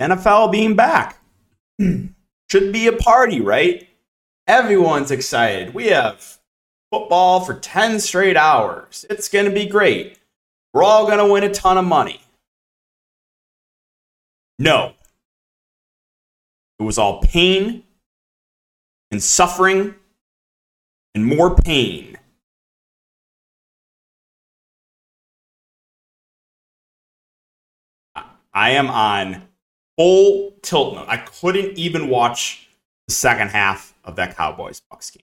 NFL being back. Should be a party, right? Everyone's excited. We have football for 10 straight hours. It's going to be great. We're all going to win a ton of money. No. It was all pain and suffering and more pain. I am on full tilt mode. I couldn't even watch the second half of that Cowboys Bucks game.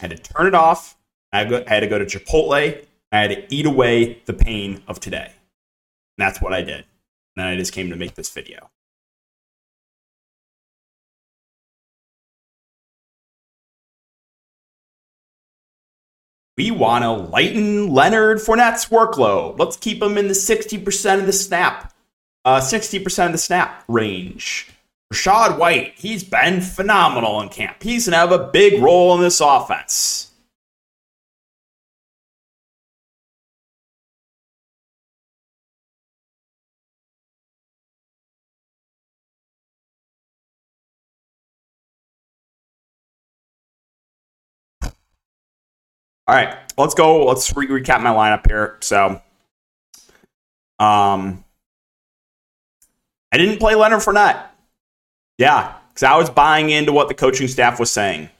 I had to turn it off. I had to go to Chipotle. I had to eat away the pain of today. And that's what I did. And then I just came to make this video. We want to lighten Leonard Fournette's workload. Let's keep him in the 60% of the snap, uh, 60% of the snap range. Rachaad White, he's been phenomenal in camp. He's going to have a big role in this offense. All right, let's go. Let's re- recap my lineup here. So, um, I didn't play Leonard Fournette. Yeah, because I was buying into what the coaching staff was saying.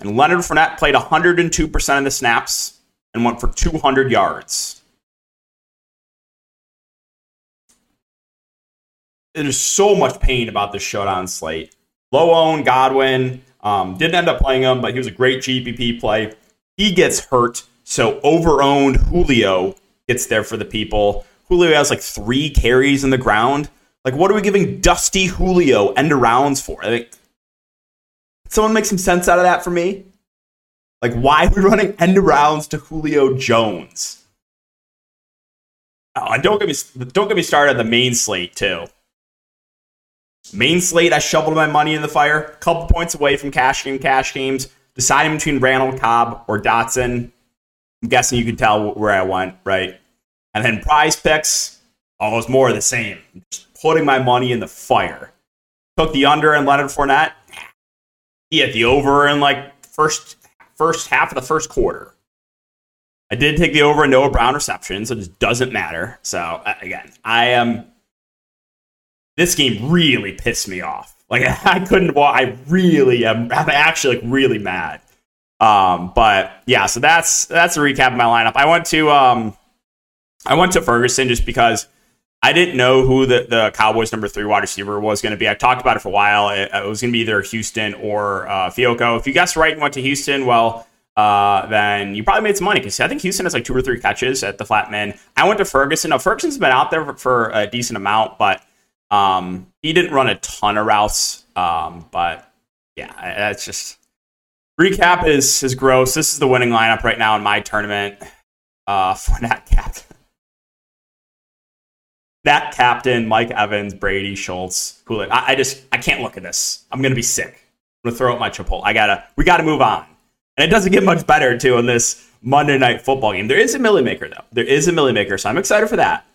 And Leonard Fournette played 102% of the snaps and went for 200 yards. There's so much pain about this showdown slate. Low owned Godwin um, didn't end up playing him, but he was a great GPP play. He gets hurt, so over owned Julio gets there for the people. Julio has like three carries in the ground. Like, what are we giving Dusty Julio end arounds for? I think someone make some sense out of that for me. Like, why are we running end arounds to Julio Jones? Oh, and don't get me don't get me started on the main slate too. Main slate, I shoveled my money in the fire. a Couple points away from cash game cash games. Deciding between Randall Cobb or Dotson. I'm guessing you can tell where I went, right? And then prize picks, almost more of the same. Just putting my money in the fire. Took the under and Leonard Fournette. He had the over in like first first half of the first quarter. I did take the over in Noah Brown reception, so it just doesn't matter. So again, I am this game really pissed me off. Like I couldn't. Well, I really am. I'm actually like really mad. Um, but yeah, so that's that's a recap of my lineup. I went to um, I went to Ferguson just because I didn't know who the, the Cowboys number three wide receiver was going to be. I talked about it for a while. It, it was going to be either Houston or uh, Fehoko. If you guessed right and went to Houston, well, uh, then you probably made some money because I think Houston has like two or three catches at the flat men. I went to Ferguson. Now Ferguson's been out there for, for a decent amount, but um, he didn't run a ton of routes, um, but yeah, that's just recap is is gross. This is the winning lineup right now in my tournament. Uh, for that captain, that captain, Mike Evans, Brady, Schultz, Coolidge. I, I just I can't look at this. I'm gonna be sick. I'm gonna throw out my Chipotle. I gotta we gotta move on. And it doesn't get much better too in this Monday night football game. There is a Milly Maker though. There is a Milly Maker, so I'm excited for that.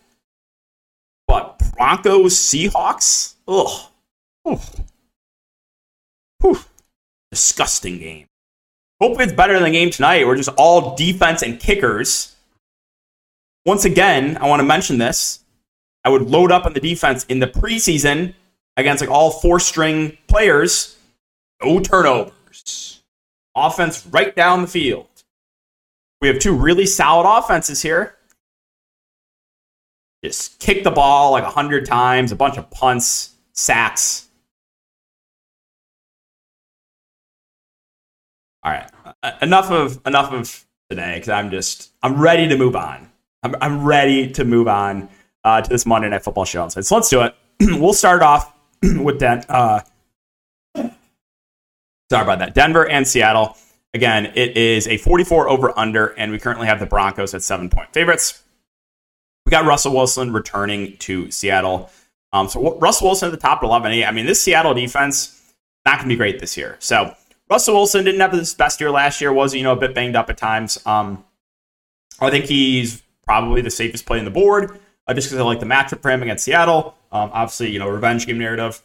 But Broncos Seahawks. Ugh. Whew. Disgusting game. Hopefully it's better than the game tonight. We're just all defense and kickers. Once again, I want to mention this. I would load up on the defense in the preseason against like all four string players. No turnovers. Offense right down the field. We have two really solid offenses here just kick the ball like a hundred times, a bunch of punts, sacks. All right, uh, enough of enough of today because I'm just I'm ready to move on. I'm I'm ready to move on uh, to this Monday Night Football show. So let's do it. we'll start off with that. Uh, sorry about that. Denver and Seattle. Again, it is a 44 over under, and we currently have the Broncos at seven point favorites. We got Russell Wilson returning to Seattle. Um, so Russell Wilson at the top of 11. I mean, this Seattle defense not going to be great this year. So Russell Wilson didn't have his best year last year. Was you know a bit banged up at times. Um, I think he's probably the safest play on the board. Uh, just because I like the matchup for him against Seattle. Um, obviously, you know, revenge game narrative.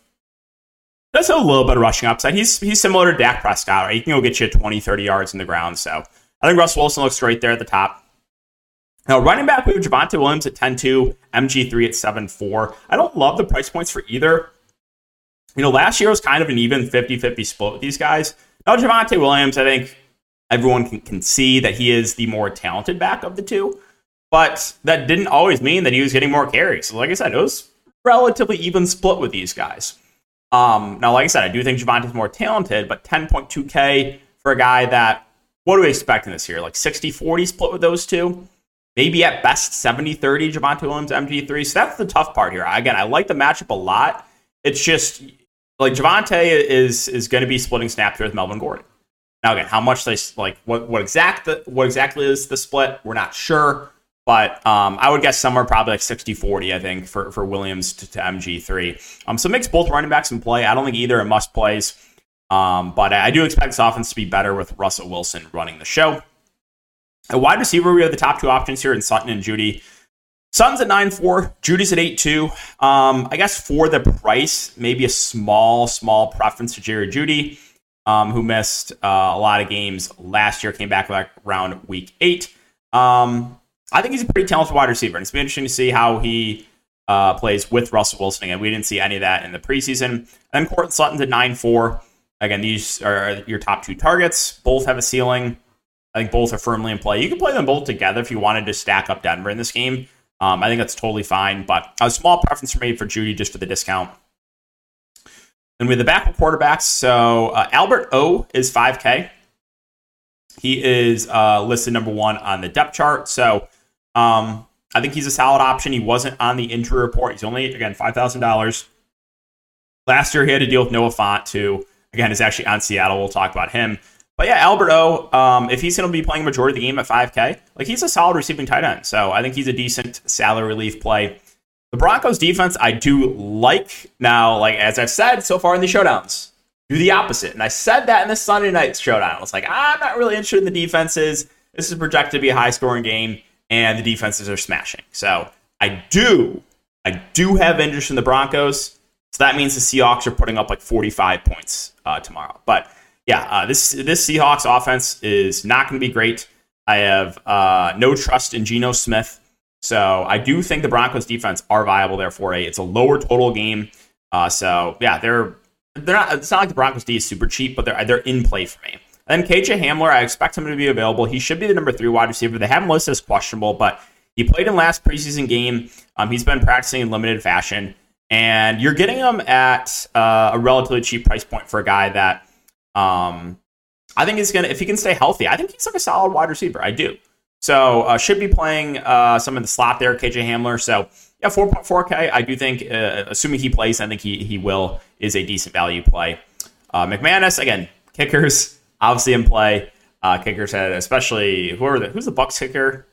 Does have a little bit of rushing upside. He's he's similar to Dak Prescott, right? He can go get you 20, 30 yards in the ground. So I think Russell Wilson looks great there at the top. Now, running back, we have Javonte Williams at 10 2, MG3 at 7 4. I don't love the price points for either. You know, last year was kind of an even 50 50 split with these guys. Now, Javonte Williams, I think everyone can, can see that he is the more talented back of the two, but that didn't always mean that he was getting more carries. So, like I said, it was relatively even split with these guys. Um, now, like I said, I do think Javonte's more talented, but 10.2K for a guy that, what do we expect in this year? Like 60 40 split with those two? maybe at best 70 30 Javonte Williams MG3. So that's the tough part here. Again, I like the matchup a lot. It's just like Javonte is is going to be splitting snaps with Melvin Gordon. Now again, how much they like what what exact the, what exactly is the split? We're not sure, but um, I would guess somewhere probably like 60-40, I think, for, for Williams to, to MG3. Um, so makes both running backs in play. I don't think either are must plays. Um, but I do expect this offense to be better with Russell Wilson running the show. A wide receiver, we have the top two options here in Sutton and Jeudy. Sutton's at 9 4, Jeudy's at 8 2. Um, I guess for the price, maybe a small, small preference to Jerry Jeudy, um, who missed uh, a lot of games last year, came back around week eight. Um, I think he's a pretty talented wide receiver, and it's been interesting to see how he uh, plays with Russell Wilson again. We didn't see any of that in the preseason. And then Courtland Sutton's at 9 4. Again, these are your top two targets. Both have a ceiling. I think both are firmly in play. You can play them both together if you wanted to stack up Denver in this game. Um, I think that's totally fine, but a small preference for me for Jeudy just for the discount. And with the backup quarterbacks, so uh, Albert O is 5K. He is uh, listed number one on the depth chart. So um, I think he's a solid option. He wasn't on the injury report. He's only, again, $5,000. Last year, he had to deal with Noah Fant, who, again, is actually on Seattle. We'll talk about him. But yeah, Albert O, um, if he's going to be playing majority of the game at 5K, like he's a solid receiving tight end. So I think he's a decent salary relief play. The Broncos defense, I do like. Now, like as I've said so far in the showdowns, do the opposite. And I said that in the Sunday night showdown. I was like, I'm not really interested in the defenses. This is projected to be a high scoring game, and the defenses are smashing. So I do, I do have interest in the Broncos. So that means the Seahawks are putting up like 45 points uh, tomorrow. But yeah, uh, this this Seahawks offense is not going to be great. I have uh, no trust in Geno Smith, so I do think the Broncos defense are viable there for a. It's a lower total game, uh, so yeah, they're they're not. It's not like the Broncos D is super cheap, but they're they're in play for me. Then KJ Hamler, I expect him to be available. He should be the number three wide receiver. They have him listed as questionable, but he played in last preseason game. Um, he's been practicing in limited fashion, and you're getting him at uh, a relatively cheap price point for a guy that um, I think is gonna if he can stay healthy. I think he's like a solid wide receiver. I do. So uh, should be playing uh, some of the slot there, KJ Hamler. So yeah, 4.4K. I do think, uh, assuming he plays, I think he he will is a decent value play. Uh, McManus again, kickers obviously in play. Uh, kickers had especially who are the who's the Bucks kicker?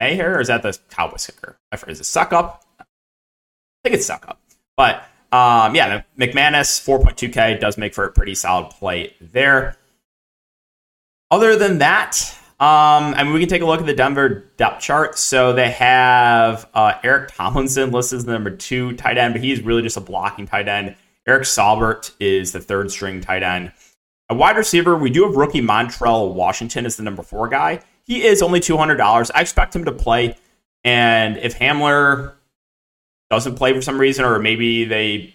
Maher or is that the Cowboys kicker? I forget. Is it up. I think it's Succop. But um, yeah, McManus 4.2K does make for a pretty solid play there. Other than that, um, mean, we can take a look at the Denver depth chart. So they have uh, Eric Tomlinson listed as the number two tight end, but he's really just a blocking tight end. Eric Saubert is the third string tight end. A wide receiver, we do have rookie Montrell Washington as the number four guy. He is only $200. I expect him to play. And if Hamler doesn't play for some reason, or maybe they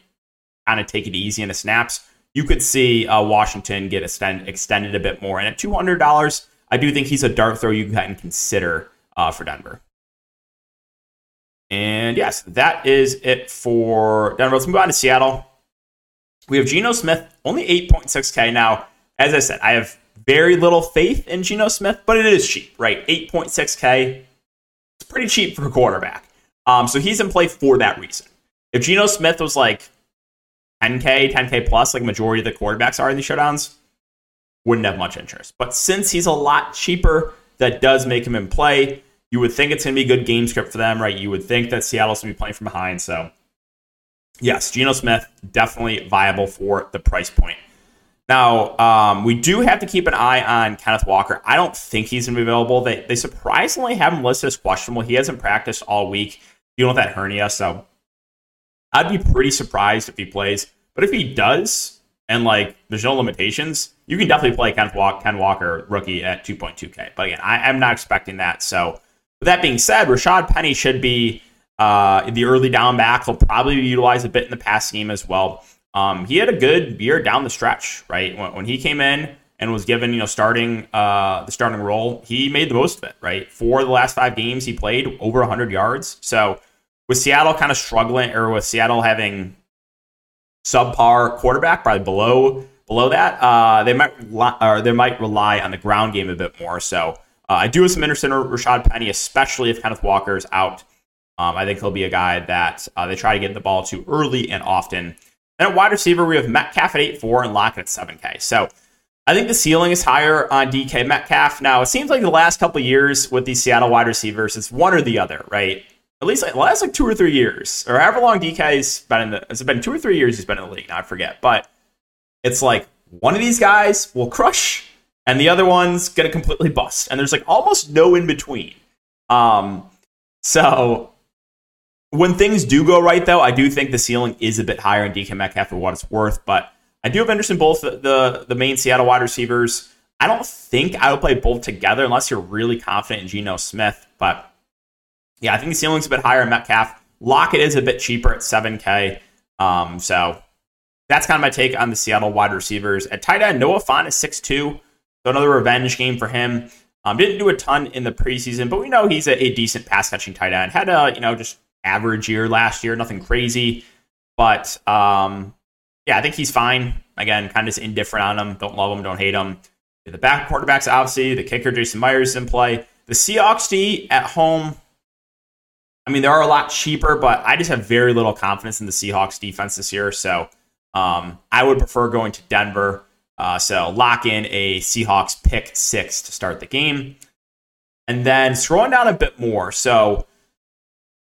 kind of take it easy in the snaps, you could see uh, Washington get extend, extended a bit more. And at $200, I do think he's a dart throw you can consider uh, for Denver. And yes, that is it for Denver. Let's move on to Seattle. We have Geno Smith, only 8.6K. Now, as I said, I have very little faith in Geno Smith, but it is cheap, right? 8.6K. It's pretty cheap for a quarterback. Um, so he's in play for that reason. If Geno Smith was like 10K, 10K plus, like majority of the quarterbacks are in these showdowns, wouldn't have much interest. But since he's a lot cheaper, that does make him in play. You would think it's going to be a good game script for them, right? You would think that Seattle's going to be playing from behind. So, yes, Geno Smith definitely viable for the price point. Now, um, we do have to keep an eye on Kenneth Walker. I don't think he's going to be available. They, they surprisingly have him listed as questionable. He hasn't practiced all week. dealing with that hernia. So I'd be pretty surprised if he plays. But if he does, and like there's no limitations, you can definitely play Ken, Walk, Ken Walker rookie at 2.2K. But again, I, am not expecting that. So with that being said, Rashad Penny should be uh, the early down back. He'll probably be utilized a bit in the pass game as well. Um, he had a good year down the stretch, right? When, when he came in and was given, you know, starting uh, the starting role, he made the most of it, right? For the last five games, he played over 100 yards. So with Seattle kind of struggling, or with Seattle having subpar quarterback, probably below below that, uh, they might or they might rely on the ground game a bit more. So uh, I do have some interest in Rashad Penny, especially if Kenneth Walker is out. Um, I think he'll be a guy that uh, they try to get the ball to early and often. And at wide receiver, we have Metcalf at 8-4 and Lockett at 7K. So I think the ceiling is higher on DK Metcalf. Now, it seems like the last couple years with these Seattle wide receivers, it's one or the other, right? At least the last like two or three years, or however long DK's been in the, it's been two or three years he's been in the league. Now I forget, but it's like one of these guys will crush and the other one's gonna completely bust, and there's like almost no in between. Um, so when things do go right, though, I do think the ceiling is a bit higher in DK Metcalf for what it's worth. But I do have interest in both the, the, main Seattle wide receivers. I don't think I would play both together unless you're really confident in Geno Smith. But yeah, I think the ceiling's a bit higher in Metcalf. Lockett is a bit cheaper at 7K. Um, so that's kind of my take on the Seattle wide receivers. At tight end, Noah Fant is 6'2. So another revenge game for him. Um, didn't do a ton in the preseason, but we know he's a, a decent pass catching tight end. Had a, you know, just average year last year, nothing crazy. But um, yeah, I think he's fine. Again, kind of just indifferent on him. Don't love him, don't hate him. The back quarterbacks, obviously, the kicker, Jason Myers, in play. The Seahawks D at home, I mean, they are a lot cheaper, but I just have very little confidence in the Seahawks defense this year. So um, I would prefer going to Denver. Uh, so lock in a Seahawks pick six to start the game. And then scrolling down a bit more. So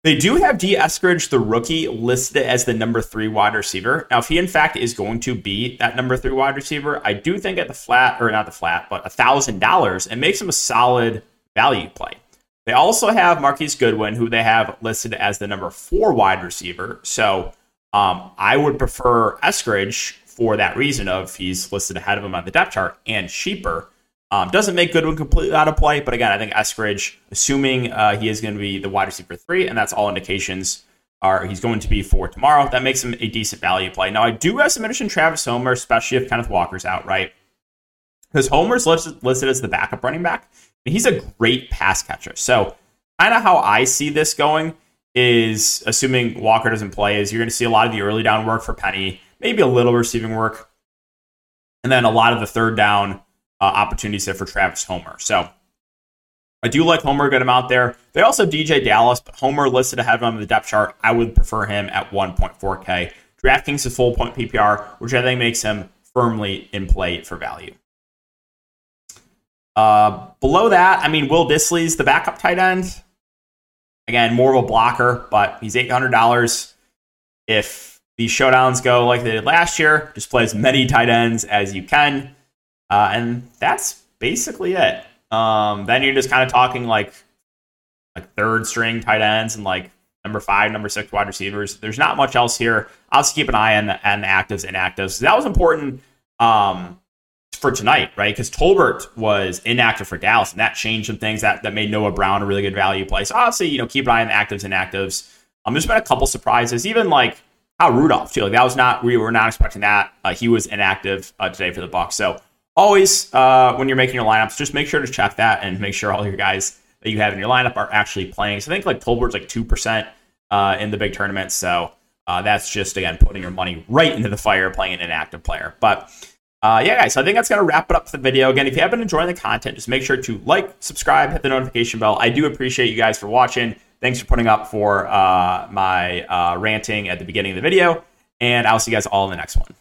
they do have Dee Eskridge, the rookie, listed as the number three wide receiver. Now, if he in fact is going to be that number three wide receiver, I do think at the flat, or not the flat, but a thousand dollars, it makes him a solid value play. They also have Marquise Goodwin, who they have listed as the number four wide receiver. So um, I would prefer Eskridge for that reason of he's listed ahead of him on the depth chart and cheaper. Um, doesn't make Goodwin completely out of play, but again, I think Eskridge, assuming uh, he is going to be the wide receiver three, and that's all indications are he's going to be for tomorrow, that makes him a decent value play. Now, I do have some interest in Travis Homer, especially if Kenneth Walker's out, right? Because Homer's listed, listed as the backup running back, and he's a great pass catcher. So, kind of how I see this going is assuming Walker doesn't play, is you're going to see a lot of the early down work for Penny, maybe a little receiving work, and then a lot of the third down uh, opportunities there for Travis Homer. So I do like Homer a good amount there. They also DeeJay Dallas, but Homer listed ahead of him in the depth chart. I would prefer him at 1.4K. DraftKings is full point PPR, which I think makes him firmly in play for value. Uh, below that, I mean, Will Dissly's the backup tight end. Again, more of a blocker, but he's $800. If these showdowns go like they did last year, just play as many tight ends as you can. Uh, and that's basically it. Um, then you're just kind of talking like like third string tight ends and like number five, number six wide receivers. There's not much else here. I'll just keep an eye on the, on the actives and inactives. That was important um, for tonight, right? Because Tolbert was inactive for Dallas, and that changed some things that, that made Noah Brown a really good value play. So obviously, you know, keep an eye on the actives and inactives. Um, there's been a couple surprises, even like Kyle Rudolph too. Like that was not we were not expecting that. Uh, he was inactive uh, today for the Bucs. So always uh, when you're making your lineups, just make sure to check that and make sure all your guys that you have in your lineup are actually playing. So I think like Tolbert's like two percent uh, in the big tournament. So uh, that's just again putting your money right into the fire, playing an inactive player. But uh, yeah, guys, so I think that's gonna wrap it up for the video. Again, if you have been enjoying the content, just make sure to like, subscribe, hit the notification bell. I do appreciate you guys for watching. Thanks for putting up for uh, my uh, ranting at the beginning of the video, and I'll see you guys all in the next one.